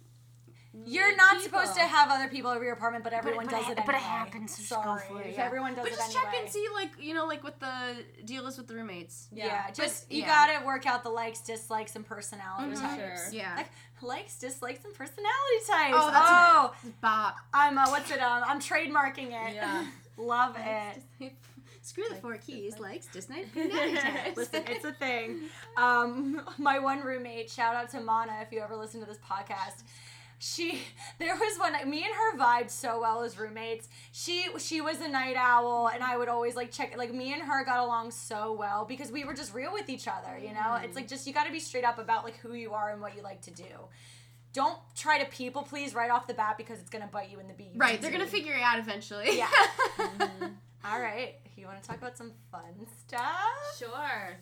you're not people. supposed to have other people over your apartment but everyone but does it- it but it happens, so just go sorry for it, if yeah. everyone does But it just anyway check and see, like you know, like what the deal is with the roommates. yeah, Yeah. just But- you yeah. gotta work out the likes dislikes and personality Mhm. types Sure. Yeah. like likes dislikes and personality types Oh, that's oh Bop. i'm uh, what's it um i'm trademarking it Yeah. love it Screw the four keys. Likes, dislikes, personality types. Listen, it's a thing. Um, my one roommate, shout out to Mana if you ever listen to this podcast. She, there was one. Me and her vibed so well as roommates. She, she was a night owl, and I would always like check. Like me and her got along so well because we were just real with each other. You know, it's like just you got to be straight up about like who you are and what you like to do. Don't try to people please right off the bat because it's gonna bite you in the beak. Right, they're gonna figure it out eventually. Yeah. Mhm. All right, you want to talk about some fun stuff? Sure.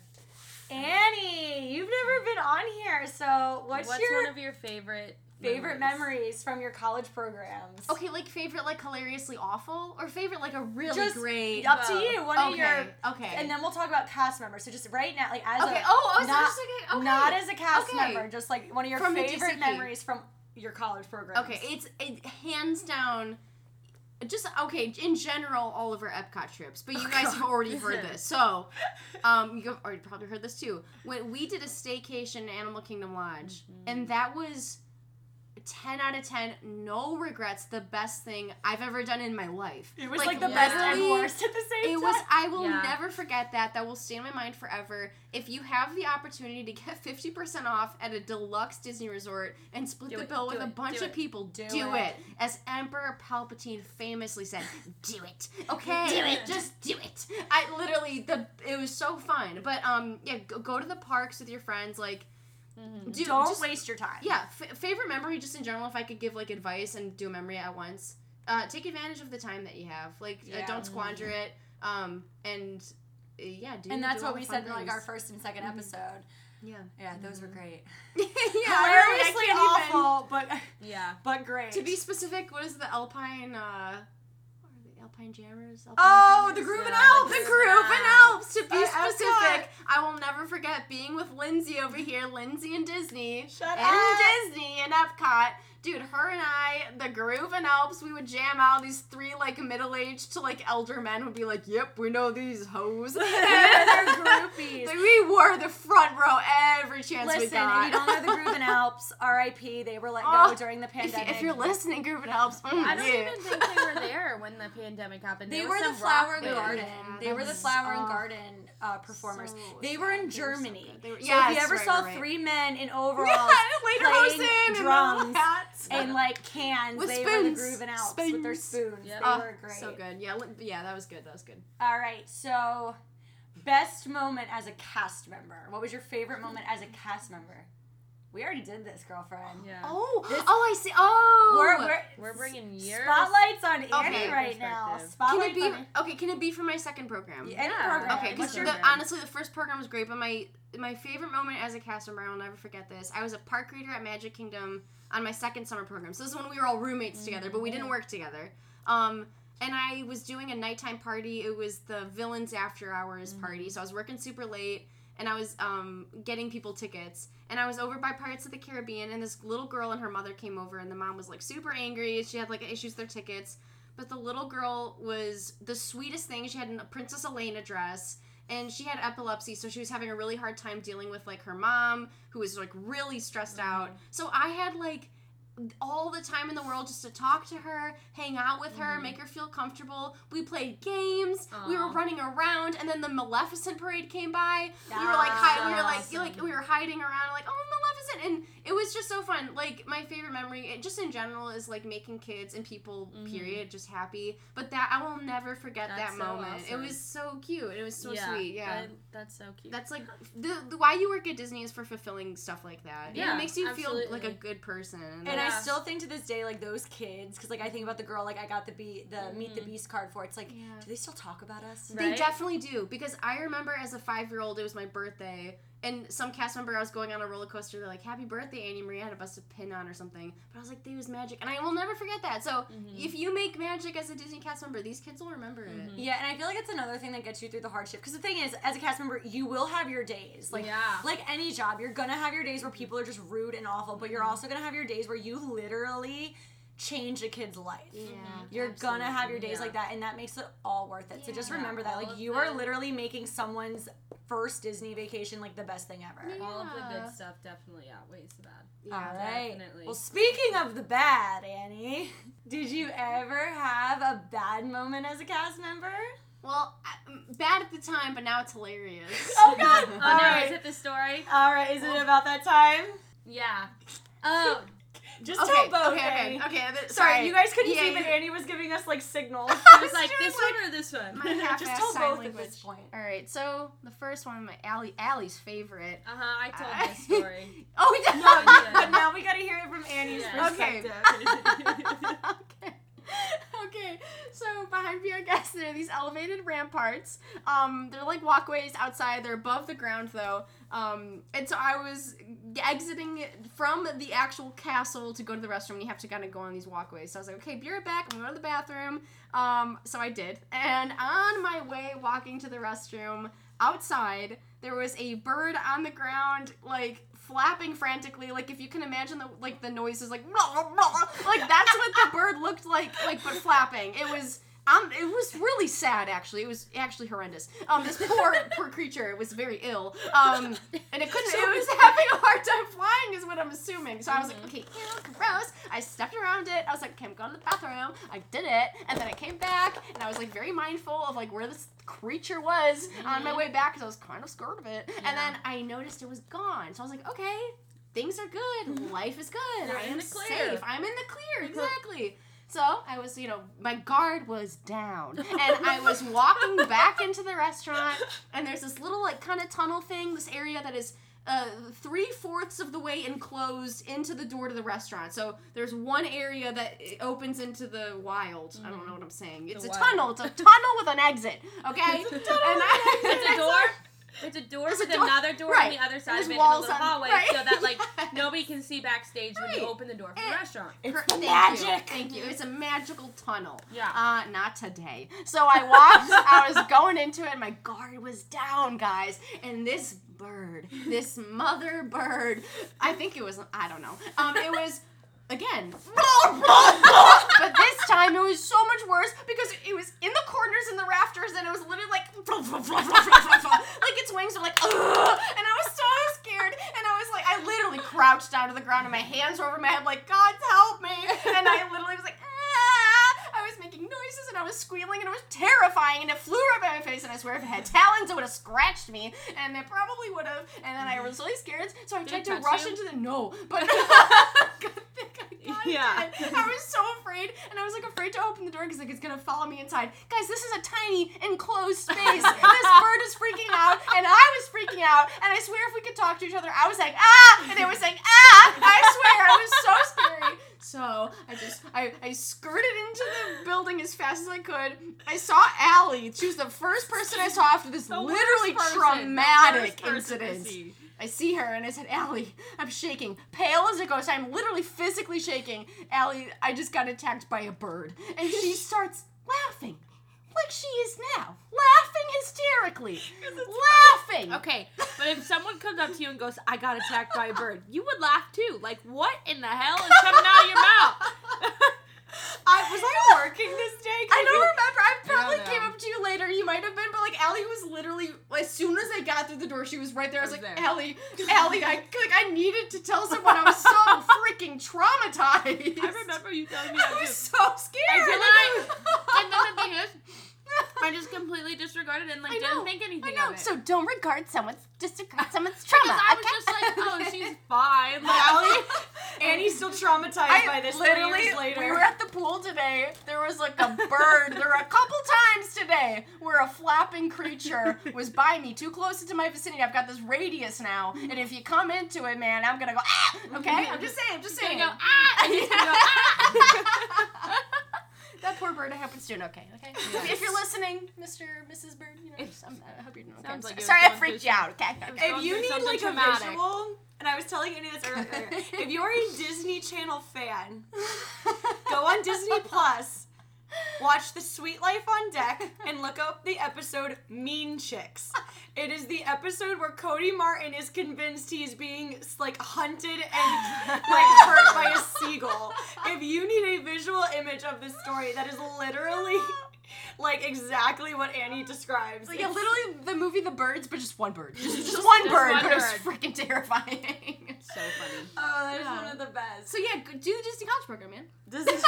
Annie, you've never been on here, so what's, What's your one of your favorite favorite memories from your college programs? Okay, like favorite, like hilariously awful, or favorite, like a really Just great. up to you. One of okay, your, okay. and then we'll talk about cast members. So just right now, like as okay. a, Oh, I was not- just thinking. Okay. not as a cast Okay. member, just like one of your From favorite memories from your college program. Okay, it's it, hands down. Just okay. In general, all of our Epcot trips, but you Oh, guys have already heard this, so um, you have already probably heard this too. When we did a staycation at Animal Kingdom Lodge, and that was ten out of ten, no regrets. The best thing I've ever done in my life. It was like, the best and worst at the same time. It was. I will Yeah. never forget that. That will stay in my mind forever. If you have the opportunity to get fifty percent off at a deluxe Disney resort and split Do the it, bill do with a bunch of it. people, Do do, it. it. As Emperor Palpatine famously said, "Do it, okay? Do it. Just do it." I literally the it was so fun. But um, yeah, go, go to the parks with your friends. Like, Mhm. do Don't just- waste your time. yeah, f- favorite memory just in general. If I could give like advice and do a memory at once, uh, take advantage of the time that you have. Like, uh, don't squander it. Um, and uh, yeah, do. And that's do what we the fun said in like our first and 2nd Mhm. episode. Yeah. Yeah, those were great. yeah. Hilariously I can't even- awful, but Yeah. but great. To be specific, what is the Alpine? uh what are the Alpine Jammers? Alpine Oh, Jammers? the Groove and Yeah, Alps. The Groove Groove and and Alps. To be specific, I will never forget being with Lindsay over here, Lindsay and Disney, Shut and up. Disney and Epcot, dude, her and I, the Groove and Alps, we would jam out. These three like middle aged to like elder men would be like, "Yep, we know these hoes." They're groupies. Like, we were the front row every chance we Listen, got. if you don't know the Groove and Alps, R.I.P. They were let go Oh, during the pandemic. if you're listening, Groove and Alps, mm, I don't yeah. even think they were there when the pandemic happened. They There were was the Flower and. Garden. Yeah, they that were the was- Flower and oh. Garden uh, performers. So they were in sad. They were so Germany. good. They were- so Yes, if you ever right, saw right, right. three men in Yeah, overalls Lederhosen playing and the drums hats. and like cans, With they were the spoons. Groove and Alps with their Spoons. spoons. Yeah. They Oh, were great. So good. Yeah, yeah, that was good. That was good. All right, so best moment as a cast member. What was your favorite moment as a cast member? We already did this, girlfriend. Yeah. Oh, This- oh, I see. Oh, We're, we're, We're bringing years. spotlights on Annie Okay. right now. Perspective. Can it be on okay? Can it be for my second program? any Yeah. program. Okay, because your honestly, the first program was great, but my my favorite moment as a cast member, I'll never forget this. I was a park reader at Magic Kingdom on my second summer program. So this is when we were all roommates together, but we didn't work together. Um, and I was doing a nighttime party. It was the Villains After Hours party. So I was working super late, and I was um, getting people tickets. And I was over by Pirates of the Caribbean, and this little girl and her mother came over, and the mom was like super angry. She had like issues with their tickets. But the little girl was the sweetest thing. She had a Princess Elena dress and she had epilepsy so she was having a really hard time dealing with like her mom who was like really stressed out so i had like all the time in the world just to talk to her hang out with her mm-hmm. make her feel comfortable. We played games. We were running around and then the maleficent parade came by. We were like hi- we were like awesome. like we were hiding around like oh maleficent and it was just so fun like my favorite memory it, just in general is like making kids and people Mhm. period just happy but that i will never forget That's that so moment it was so cute it was so sweet yeah that- that's so cute. that's like the, the why you work at Disney is for fulfilling stuff like that. Yeah, Yeah, it makes you feel like a good person. And Yeah. I still think to this day, like those kids, because like I think about the girl, like I got the be the Meet the. Beast card for. It's like, Yeah. do they still talk about us? they definitely do because I remember as a five year old, it was my birthday, and some cast member I was going on a roller coaster. They're like, "Happy birthday, Annie Marie!" I had a busted pin on or something, but I was like, "They was magic," and I will never forget that. So Mhm. if you make magic as a Disney cast member, these kids will remember it. Mhm. Yeah, and I feel like it's another thing that gets you through the hardship. Because the thing is, as a cast member, you will have your days. Like, Yeah. like any job, you're gonna have your days where people are just rude and awful, but you're also gonna have your days where you literally change a kid's life. Yeah, You're gonna have your days Yeah. like that, and that makes it all worth it. So just Yeah. remember that, like you are literally making someone's first Disney vacation like the best thing ever. Yeah. All of the good stuff definitely outweighs the bad. Yeah. All right. definitely. Well, speaking of the bad, Annie, did you ever have a bad moment as a cast member? Well, mm, bad at the time, but now it's hilarious. Oh God! Oh All no, right. is it the story? All right, is it about that time? Yeah. Oh, Just okay, tell both. okay, okay, Annie. okay. th- Sorry, you guys couldn't Yeah, see, but Annie was giving us like signals. it was like this like, one or this one. my half-ass Just tell sign both at this point. All right, so the first one, my Allie, Allie's favorite. Uh huh. I told I- this story. Oh, yeah. No, Yeah. but now we gotta hear it from Annie's Yeah. Perspective. okay. Okay. Okay, so behind Be Our Guest, there are these elevated ramparts. Um, they're like walkways outside. They're above the ground though. Um, and so I was exiting from the actual castle to go to the restroom. And you have to kind of go on these walkways. So I was like, okay, be right back. I'm going to the bathroom. Um, so I did. And on my way walking to the restroom outside, there was a bird on the ground, like flapping frantically. Like if you can imagine the like the noises, like like that's what the bird looked like, like but flapping. It was. Um, it was really sad, actually. It was actually horrendous. Um, this poor, poor creature was very ill. Um, and it couldn't. It was having a hard time flying, is what I'm assuming. So I was like, okay, ew, gross. I stepped around it. I was like, okay, I'm going to the bathroom. I did it, and then I came back, and I was like very mindful of like where this creature was on my way back because I was kind of scared of it. And then I noticed it was gone. So I was like, okay, things are good. Life is good. You're I in am the clear. safe. I'm in the clear. Exactly. So I was, you know, my guard was down, and I was walking back into the restaurant, and there's this little like kind of tunnel thing, this area that is uh, three fourths of the way enclosed into the door to the restaurant. So there's one area that opens into the wild. I don't know what I'm saying. It's a wild. tunnel. It's a tunnel with an exit. Okay. A And tunnel I- It's a door. It's a door There's a with door- another door right. on the other side There's of it in a walls little on- hallway, right. so that like Yes. nobody can see backstage when you open the door for And- the restaurant. It's Per- thank magic. You, thank you. It's a magical tunnel. Yeah. Uh, not today. So I walked, I was going into it, and my guard was down, guys. And this bird, this mother bird, I think it was, I don't know. Um, it was again. but this time it was so much worse because it was in the corners and the rafters and it was literally like like its wings were like Ugh! and I was so scared and I was like I literally crouched down to the ground and my hands were over my head like God help me and I literally was like ah! I was making noises and I was squealing and it was terrifying and it flew right by my face and I swear if it had talons it would have scratched me and it probably would have and then I was really scared so I tried to rush you? into the no but God, thank God it Yeah. I was so afraid and I was like afraid to open the door because like it's gonna follow me inside guys this is a tiny enclosed space this bird is freaking out and I was freaking out and I swear if we could talk to each other I was like ah and it was like ah I swear I was so scary so I just I, I skirted into the building as fast as I could. I saw Allie. She was the first person I saw after this The literally person, traumatic incident. I see her and I said, Allie, I'm shaking. Pale as a ghost. I'm literally physically shaking. Allie, I just got attacked by a bird. And she starts laughing. Like she is now. Laughing hysterically. Laughing. Okay, but if someone comes up to you and goes, "I got attacked by a bird," you would laugh too. Like, what in the hell is coming out of your mouth? I was I working this day? I don't remember. I probably came up to you later. You might have been, but like Allie was literally as soon as I got through the door, she was right there. I was, I was like, there. Allie, Allie, I like I needed to tell someone. I was so freaking traumatized. I remember you telling me I that was so scared. And then I, and then the thing is, I just completely disregarded it and like I didn't think anything I know. of it. So don't regard someone's disregard someone's because trauma. I was just like, oh, she's fine. Like, Allie, Annie's still traumatized I by this literally, later. we were at the pool today. There was like a bird. there were a couple times today where a flapping creature was by me, too close into my vicinity. I've got this radius now, and if you come into it, man, I'm gonna go ah. Okay, I'm just saying. I'm just saying. go ah, and he's go ah. That poor bird. I hope it's doing okay. Okay. If- If you're listening, Mr. Mrs. Bird, you know, I'm, I hope you're doing okay. Sounds like sorry, I freaked through you out. Okay. Okay. if you need like traumatic. a visual, and I was telling Annie this earlier, if you're a Disney Channel fan, go on Disney Plus, watch The Suite Life on Deck, and look up the episode Mean Chicks. It is the episode where Cody Martin is convinced he's being like hunted and like hurt by a seagull. If you need a visual image of this story, that is literally like exactly what Annie describes. Like, yeah, It's- literally the movie The Birds, but just one bird. Just, Just- one just bird, one but it was freaking terrifying. So funny. Oh, that is Yeah. one of the best. So yeah, go- do the Disney College program, man. Disney.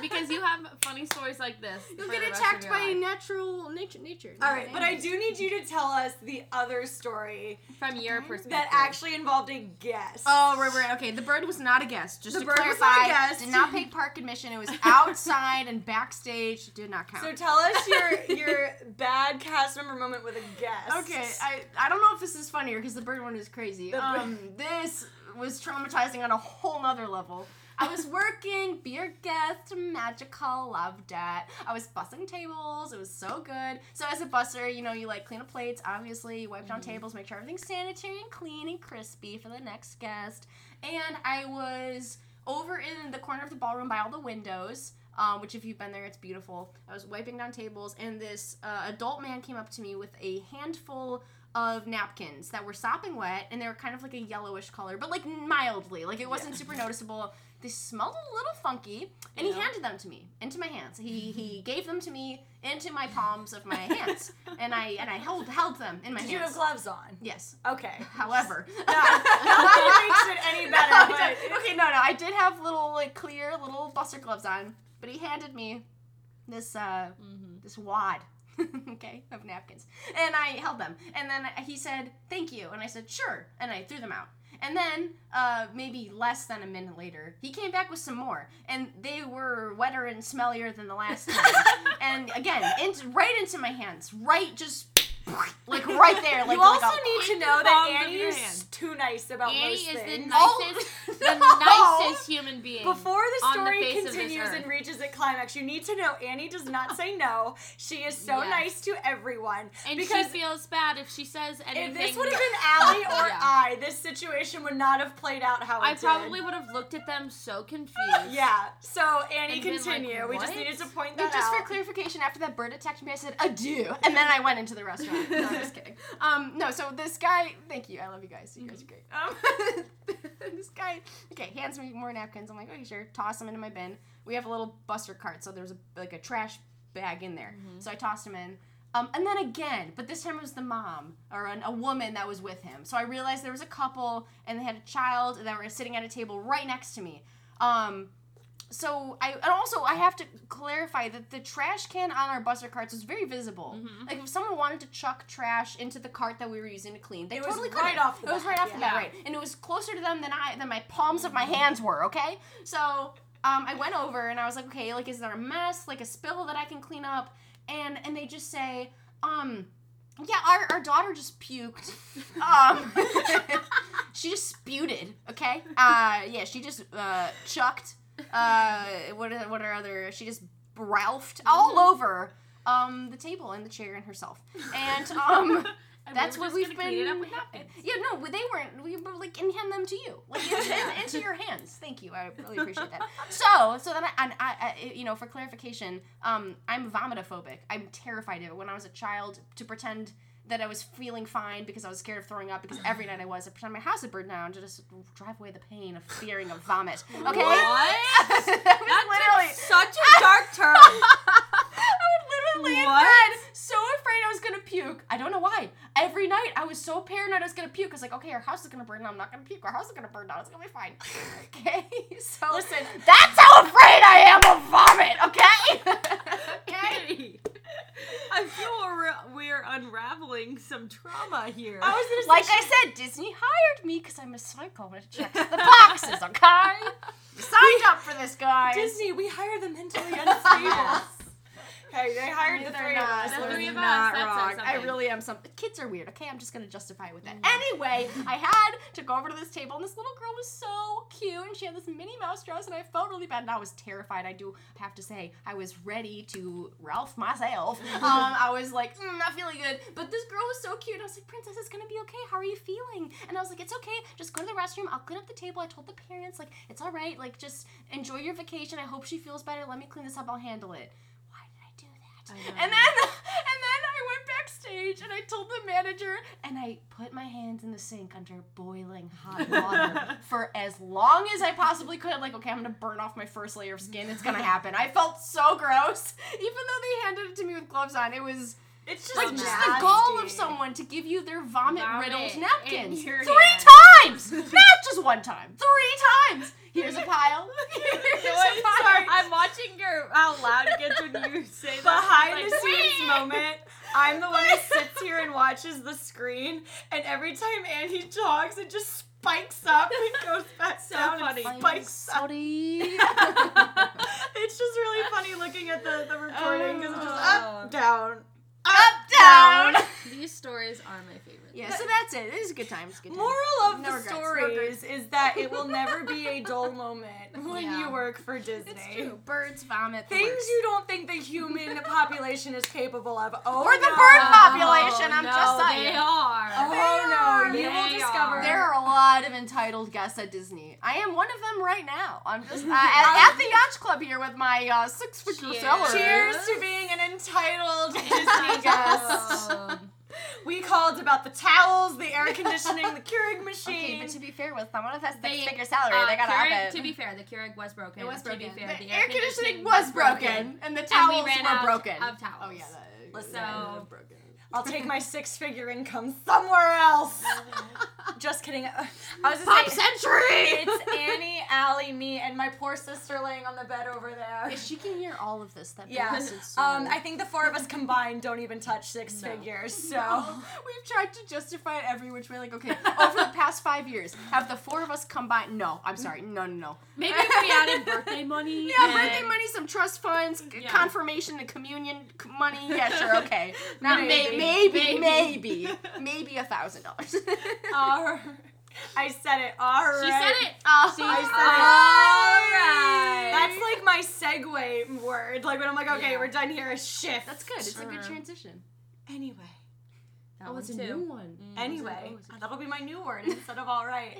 Because you have funny stories like this. You'll get attacked by life. natural nature. Nature. All right, but I do need you to tell us the other story from your perspective. that actually involved a guest. Oh right, right. Okay, the bird was not a guest. Just The to bird was not a guest. did not pay park admission. It was outside and backstage. Did not count. So tell us your your bad cast member moment with a guest. Okay, I, I don't know if this is funnier because the bird one is crazy. The bir- Um, this was traumatizing on a whole nother level. I was working, Be Our Guest, magical, loved it. I was bussing tables, it was so good. So as a busser, you know, you like clean up plates, obviously, you wipe down tables, make sure everything's sanitary and clean and crispy for the next guest. And I was over in the corner of the ballroom by all the windows. Um, which, if you've been there, it's beautiful. I was wiping down tables, and this uh, adult man came up to me with a handful of napkins that were sopping wet, and they were kind of like a yellowish color, but like mildly, like it wasn't super noticeable. They smelled a little funky, and Yeah. he handed them to me into my hands. He he gave them to me into my palms of my hands, and I and I held held them in my Did you have gloves on? yes. Okay. However, no, that makes it any better, but okay, no, no, I did have little like clear little buster gloves on, but he handed me this uh Mhm. this wad, okay, of napkins, and I held them, and then he said thank you, and I said sure, and I threw them out. And then, uh, maybe less than a minute later, he came back with some more, and they were wetter and smellier than the last time. and again, into, right into my hands, right, just like right there. Like you also like a- need to know that palms of your Annie's too nice about Annie most is the nicest, Oh, the no. nicest human being. Before the on the story face continues and reaches a climax, you need to know Annie does not say no. She is so Yes. nice to everyone. and because she feels bad if she says anything. if this would have been Allie or Yeah. I, this situation would not have played out how it I did. probably would have looked at them so confused. Yeah. So Annie, And been like, continue. we just needed to point point that just out. Just for clarification, after that bird attacked me, I said adieu, and then I went into the restaurant. No, I'm just kidding. Um, no, so this guy, thank you, I love you guys. You guys are great. Um, this guy, okay, hands me more napkins. I'm like, okay, sure. Toss them into my bin. We have a little buster cart, so there's a, like a trash bag in there. So I tossed them in. Um, and then again, but this time it was the mom or an, a woman that was with him. So I realized there was a couple and they had a child that were sitting at a table right next to me. Um, so I and also I have to clarify that the trash can on our buster carts was very visible. Like if someone wanted to chuck trash into the cart that we were using to clean, they It was totally could. right off the It was bat, right off the bat, right? And it was closer to them than I than my palms of my hands were. Okay, so um, I went over and I was like, okay, like is there a mess, like a spill that I can clean up? And and they just say, um, yeah, our, our daughter just puked. Um, she just sputed. Okay. Uh, yeah, she just uh chucked. Uh, what are what are other? She just ralphed all over um the table and the chair and herself. And um. And That's we what we've been. it up with. Yeah, no, they weren't. We were like, and hand them to you, like in, in- into your hands. Thank you. I really appreciate that. So, so then I, and I, I, you know, for clarification, um, I'm vomitophobic. I'm terrified of it. When I was a child, to pretend that I was feeling fine because I was scared of throwing up because every night I was. I pretend my house had burned down to just drive away the pain of fearing of vomit. Okay. What? That literally such a dark turn. I in What? bed, so afraid I was gonna puke. I don't know why. Every night I was so paranoid I was gonna puke. I was like, okay, our house is gonna burn down. I'm not gonna puke. Our house is gonna burn down. It's gonna be fine. Okay, so Listen. that's how afraid I am of vomit. Okay. okay. I feel we're, we're unraveling some trauma here. I was gonna say Like I said, Disney hired me because I'm a psycho and it checks the boxes. Okay. Signed up for this, guys. Disney, we hire the mentally unstable. Okay, they hired the They're three of us. The three of us, not wrong. I really am some kids are weird, okay? I'm just gonna justify it with that. Anyway, I had to go over to this table and this little girl was so cute and she had this Minnie Mouse dress and I felt really bad and I was terrified. I do have to say, I was ready to Ralph myself. Um, I was like, mm, not feeling good. But this girl was so cute. I was like, Princess, it's gonna be okay. How are you feeling? And I was like, it's okay. Just go to the restroom. I'll clean up the table. I told the parents, like, it's all right. Like, just enjoy your vacation. I hope she feels better. Let me clean this up. I'll handle it. Why did I do that? I know. And then and then I went backstage and I told the manager and I put my hands in the sink under boiling hot water for as long as I possibly could. Like, okay, I'm gonna burn off my first layer of skin. It's gonna happen. I felt so gross. Even though they handed it to me with gloves on, it was It's just like just the gall of someone to give you their vomit riddled napkins. Three hand. times! Not just one time. Three times! Here's a pile. Here's a pile. Sorry, I'm watching your how loud it gets when you say that. behind It's the scenes "Wee!" moment. I'm the one who sits here and watches the screen, and every time Andy talks, it just spikes up and goes back So down funny. and spikes up. It's just really funny looking at the, the recording because it's just Oh. up, down, Up, down. These stories are my favorite. Yeah, so that's it. It is a good time. It's a good time. Moral of No the regrets, no stories is that it will never be a dull moment when Yeah. you work for Disney. It's true. Birds vomit. Things worst. you don't think the human population is capable of. Oh, Or the no. bird population, I'm no, just saying. They are. Oh no, They you will are. discover. There are a lot of entitled guests at Disney. I am one of them right now. I'm just uh, at, at the Yacht Club here with my uh, six-figure Cheers. salary. Cheers to being an entitled Disney guest. We called about the towels, the air conditioning, the Keurig Okay, machine. but to be fair, with someone with a They- six-figure salary, uh, they gotta Keurig- have it. To be fair, the Keurig was broken. it was To be broken. fair, the, air conditioning was broken, and the And towels we ran were out broken. of towels. Oh yeah, that, Listen. that broken. I'll take my six-figure income somewhere else. Just kidding. I was just Pop saying, Century. it's Annie, Allie, me, and my poor sister laying on the bed over there. If she can hear all of this, that Yeah. is so. Um, I think the four of us combined don't even touch six No. figures. So We've tried to justify it every which way. Like, okay, over the past five years, have the four of us combined? No, I'm sorry, no, no, no. Maybe if we added birthday money. Yeah, and- birthday money, some trust funds, Yeah. confirmation and communion money. Yeah, sure, okay. Now Maybe. maybe, maybe, Maybe. maybe, maybe a thousand dollars. I said it. All right. She said it. Oh, She I said said it. That's like my segue word. Like when I'm like, okay, Yeah. we're done here. A shift. That's good. It's a good transition. Anyway. That a new one. Mm. Anyway, that'll be my new word instead of all right.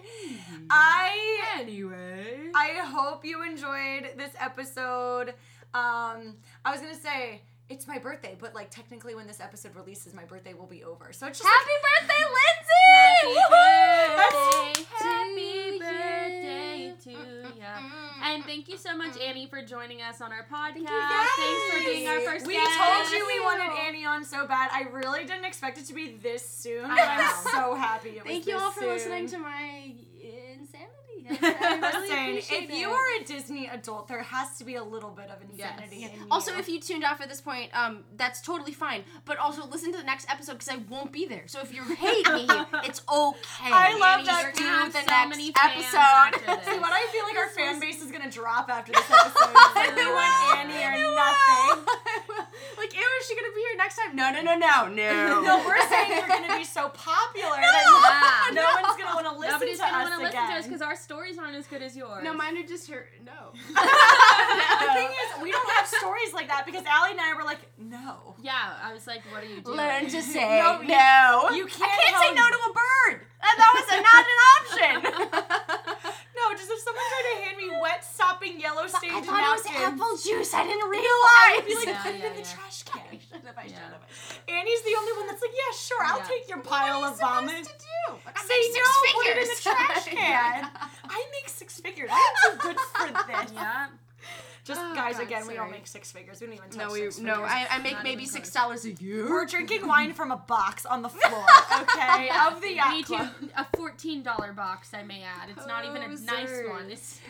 I Anyway. I hope you enjoyed this episode. Um, I was gonna say it's my birthday, but like technically, when this episode releases, my birthday will be over. So it's just like, Happy birthday, Lindsay! Happy birthday. Happy birthday to ya. And thank you so much, Annie, for joining us on our podcast. Yes! Thanks for being our first We guest. We told you we wanted Annie on so bad. I really didn't expect it to be this soon, but I'm so happy it was Thank you all for soon. listening to my insanity. I, I really Listen, if you are a Disney adult, there has to be a little bit of insanity Yes. in you. Also, if you tuned off at this point, um, that's totally fine. But also listen to the next episode because I won't be there. So if you hate me, it's okay. I love that do have the so next many fans episode. See, what I feel like our fan base is gonna drop after this episode. It's like we want Annie or nothing. Like, ew, is she gonna be here next time? No, no, no, no, no. No, we're saying you're gonna be so popular Yeah. that no, one's gonna want to listen Nobody's to gonna us want to listen again. to us because our stories aren't as good as yours. No, mine are just her. No. the thing is, we don't have stories like that because Allie and I were like, no. Yeah, I was like, what are you doing? Learn to say No, no. you- you can't I can't say no to a bird. That, that was a, not an option. No, just if someone tried to hand me wet, sopping yellow I stained thought it was apple juice. I didn't realize. I realize. would be like, Yeah, put it yeah, in the trash can. Should have, I should Yeah. have. Annie's the only one that's like, yeah, sure, I'll Yeah. take your What pile are you of vomit. supposed to do? Like, I Say make six no, put it in the figures. trash can. I make six figures. I'm too good for this. Yeah. Just Oh, guys, God, again, we don't make six figures. We don't even touch No, we six no. figures. I, I make Not maybe six dollars a year. We're drinking wine from a box on the floor, okay, of the yacht Me too. A fourteen dollar box, I may add. It's not even a nice one. It's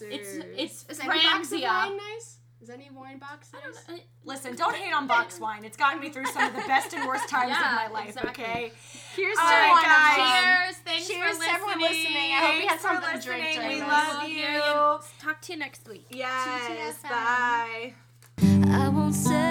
it's it's Is any box of wine nice? Is any wine box I don't know. Uh, listen, don't hate on box wine. It's gotten me through some of the best and worst times Yeah, of my life, exactly. okay? Here's All to right, one guys. them. Cheers! Thanks Cheers for to everyone listening. listening. I hope you had Thanks for something to drink listening. during We this. love you. Talk to you next week. Yes, TTFN. bye. I won't say